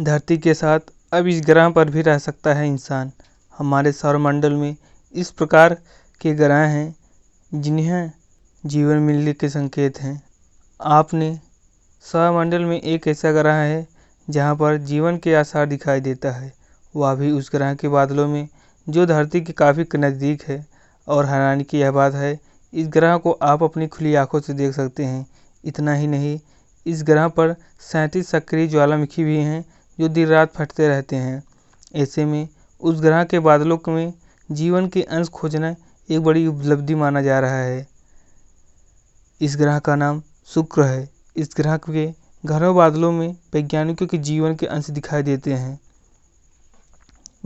धरती के साथ अब इस ग्रह पर भी रह सकता है इंसान। हमारे सौरमंडल में इस प्रकार के ग्रह हैं, जिन्हें जीवन मिलने के संकेत हैं। आपने सौरमंडल में एक ऐसा ग्रह है, जहाँ पर जीवन के आसार दिखाई देता है। वह भी उस ग्रह के बादलों में, जो धरती के काफ़ी नज़दीक है। और हैरानी की यह बात है, इस ग्रह को आप अपनी खुली आँखों से देख सकते हैं। इतना ही नहीं, इस ग्रह पर सैंतीस सक्रिय ज्वालामुखी भी हैं जो दिन रात फटते रहते हैं। ऐसे में उस ग्रह के बादलों में जीवन के अंश खोजना एक बड़ी उपलब्धि माना जा रहा है। इस ग्रह का नाम शुक्र है। इस ग्रह के घरों बादलों में वैज्ञानिकों के जीवन के अंश दिखाई देते हैं।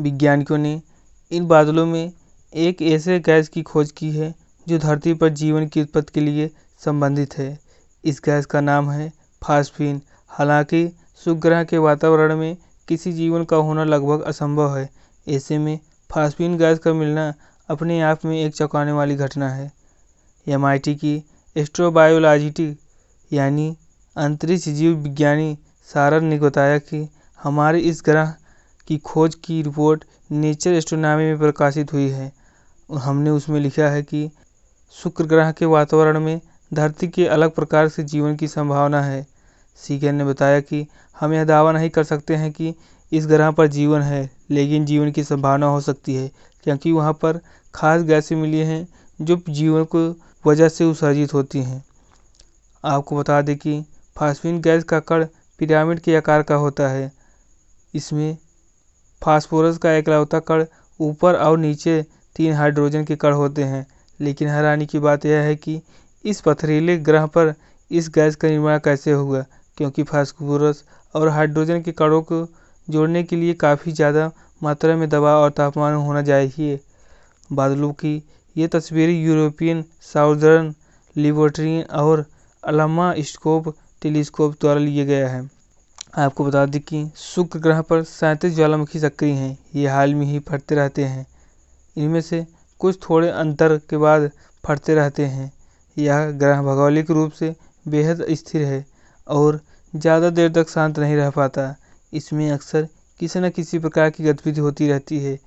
वैज्ञानिकों ने इन बादलों में एक ऐसे गैस की खोज की है जो धरती पर जीवन की उत्पत्ति के लिए संबंधित है। इस गैस का नाम है फास्फीन। हालाँकि शुक्र के वातावरण में किसी जीवन का होना लगभग असंभव है। ऐसे में फास्फीन गैस का मिलना अपने आप में एक चौंकाने वाली घटना है। एमआईटी की एस्ट्रोबायोलॉजिटी यानी अंतरिक्ष जीव विज्ञानी सारन ने बताया कि हमारे इस ग्रह की खोज की रिपोर्ट नेचर एस्ट्रोनॉमी में प्रकाशित हुई है। हमने उसमें लिखा है कि शुक्र ग्रह के वातावरण में धरती के अलग प्रकार से जीवन की संभावना है। सीगन ने बताया कि हम यह दावा नहीं कर सकते हैं कि इस ग्रह पर जीवन है, लेकिन जीवन की संभावना हो सकती है, क्योंकि वहाँ पर खास गैसें मिली हैं जो जीवन को वजह से उत्सर्जित होती हैं। आपको बता दें कि फास्फीन गैस का कण पिरामिड के आकार का होता है। इसमें फास्फोरस का एकलौता कण ऊपर और नीचे तीन हाइड्रोजन के कण होते हैं, लेकिन हैरानी की बात यह है कि इस पथरीले ग्रह पर इस गैस का निर्माण कैसे हुआ क्योंकि फास्फोरस और हाइड्रोजन के कणों को जोड़ने के लिए काफ़ी ज़्यादा मात्रा में दबाव और तापमान होना चाहिए। बादलों की ये तस्वीरें यूरोपियन साउदर्न लिबोट्रियन और अलामा स्कोप टेलीस्कोप द्वारा लिए गया है। आपको बता दें कि शुक्र ग्रह पर सैंतीस ज्वालामुखी सक्रिय हैं। ये हाल में ही फटते रहते हैं। इनमें से कुछ थोड़े अंतर के बाद फटते रहते हैं। यह ग्रह भौगोलिक रूप से बेहद स्थिर है और ज़्यादा देर तक शांत नहीं रह पाता। इसमें अक्सर किसी न किसी प्रकार की गतिविधि होती रहती है।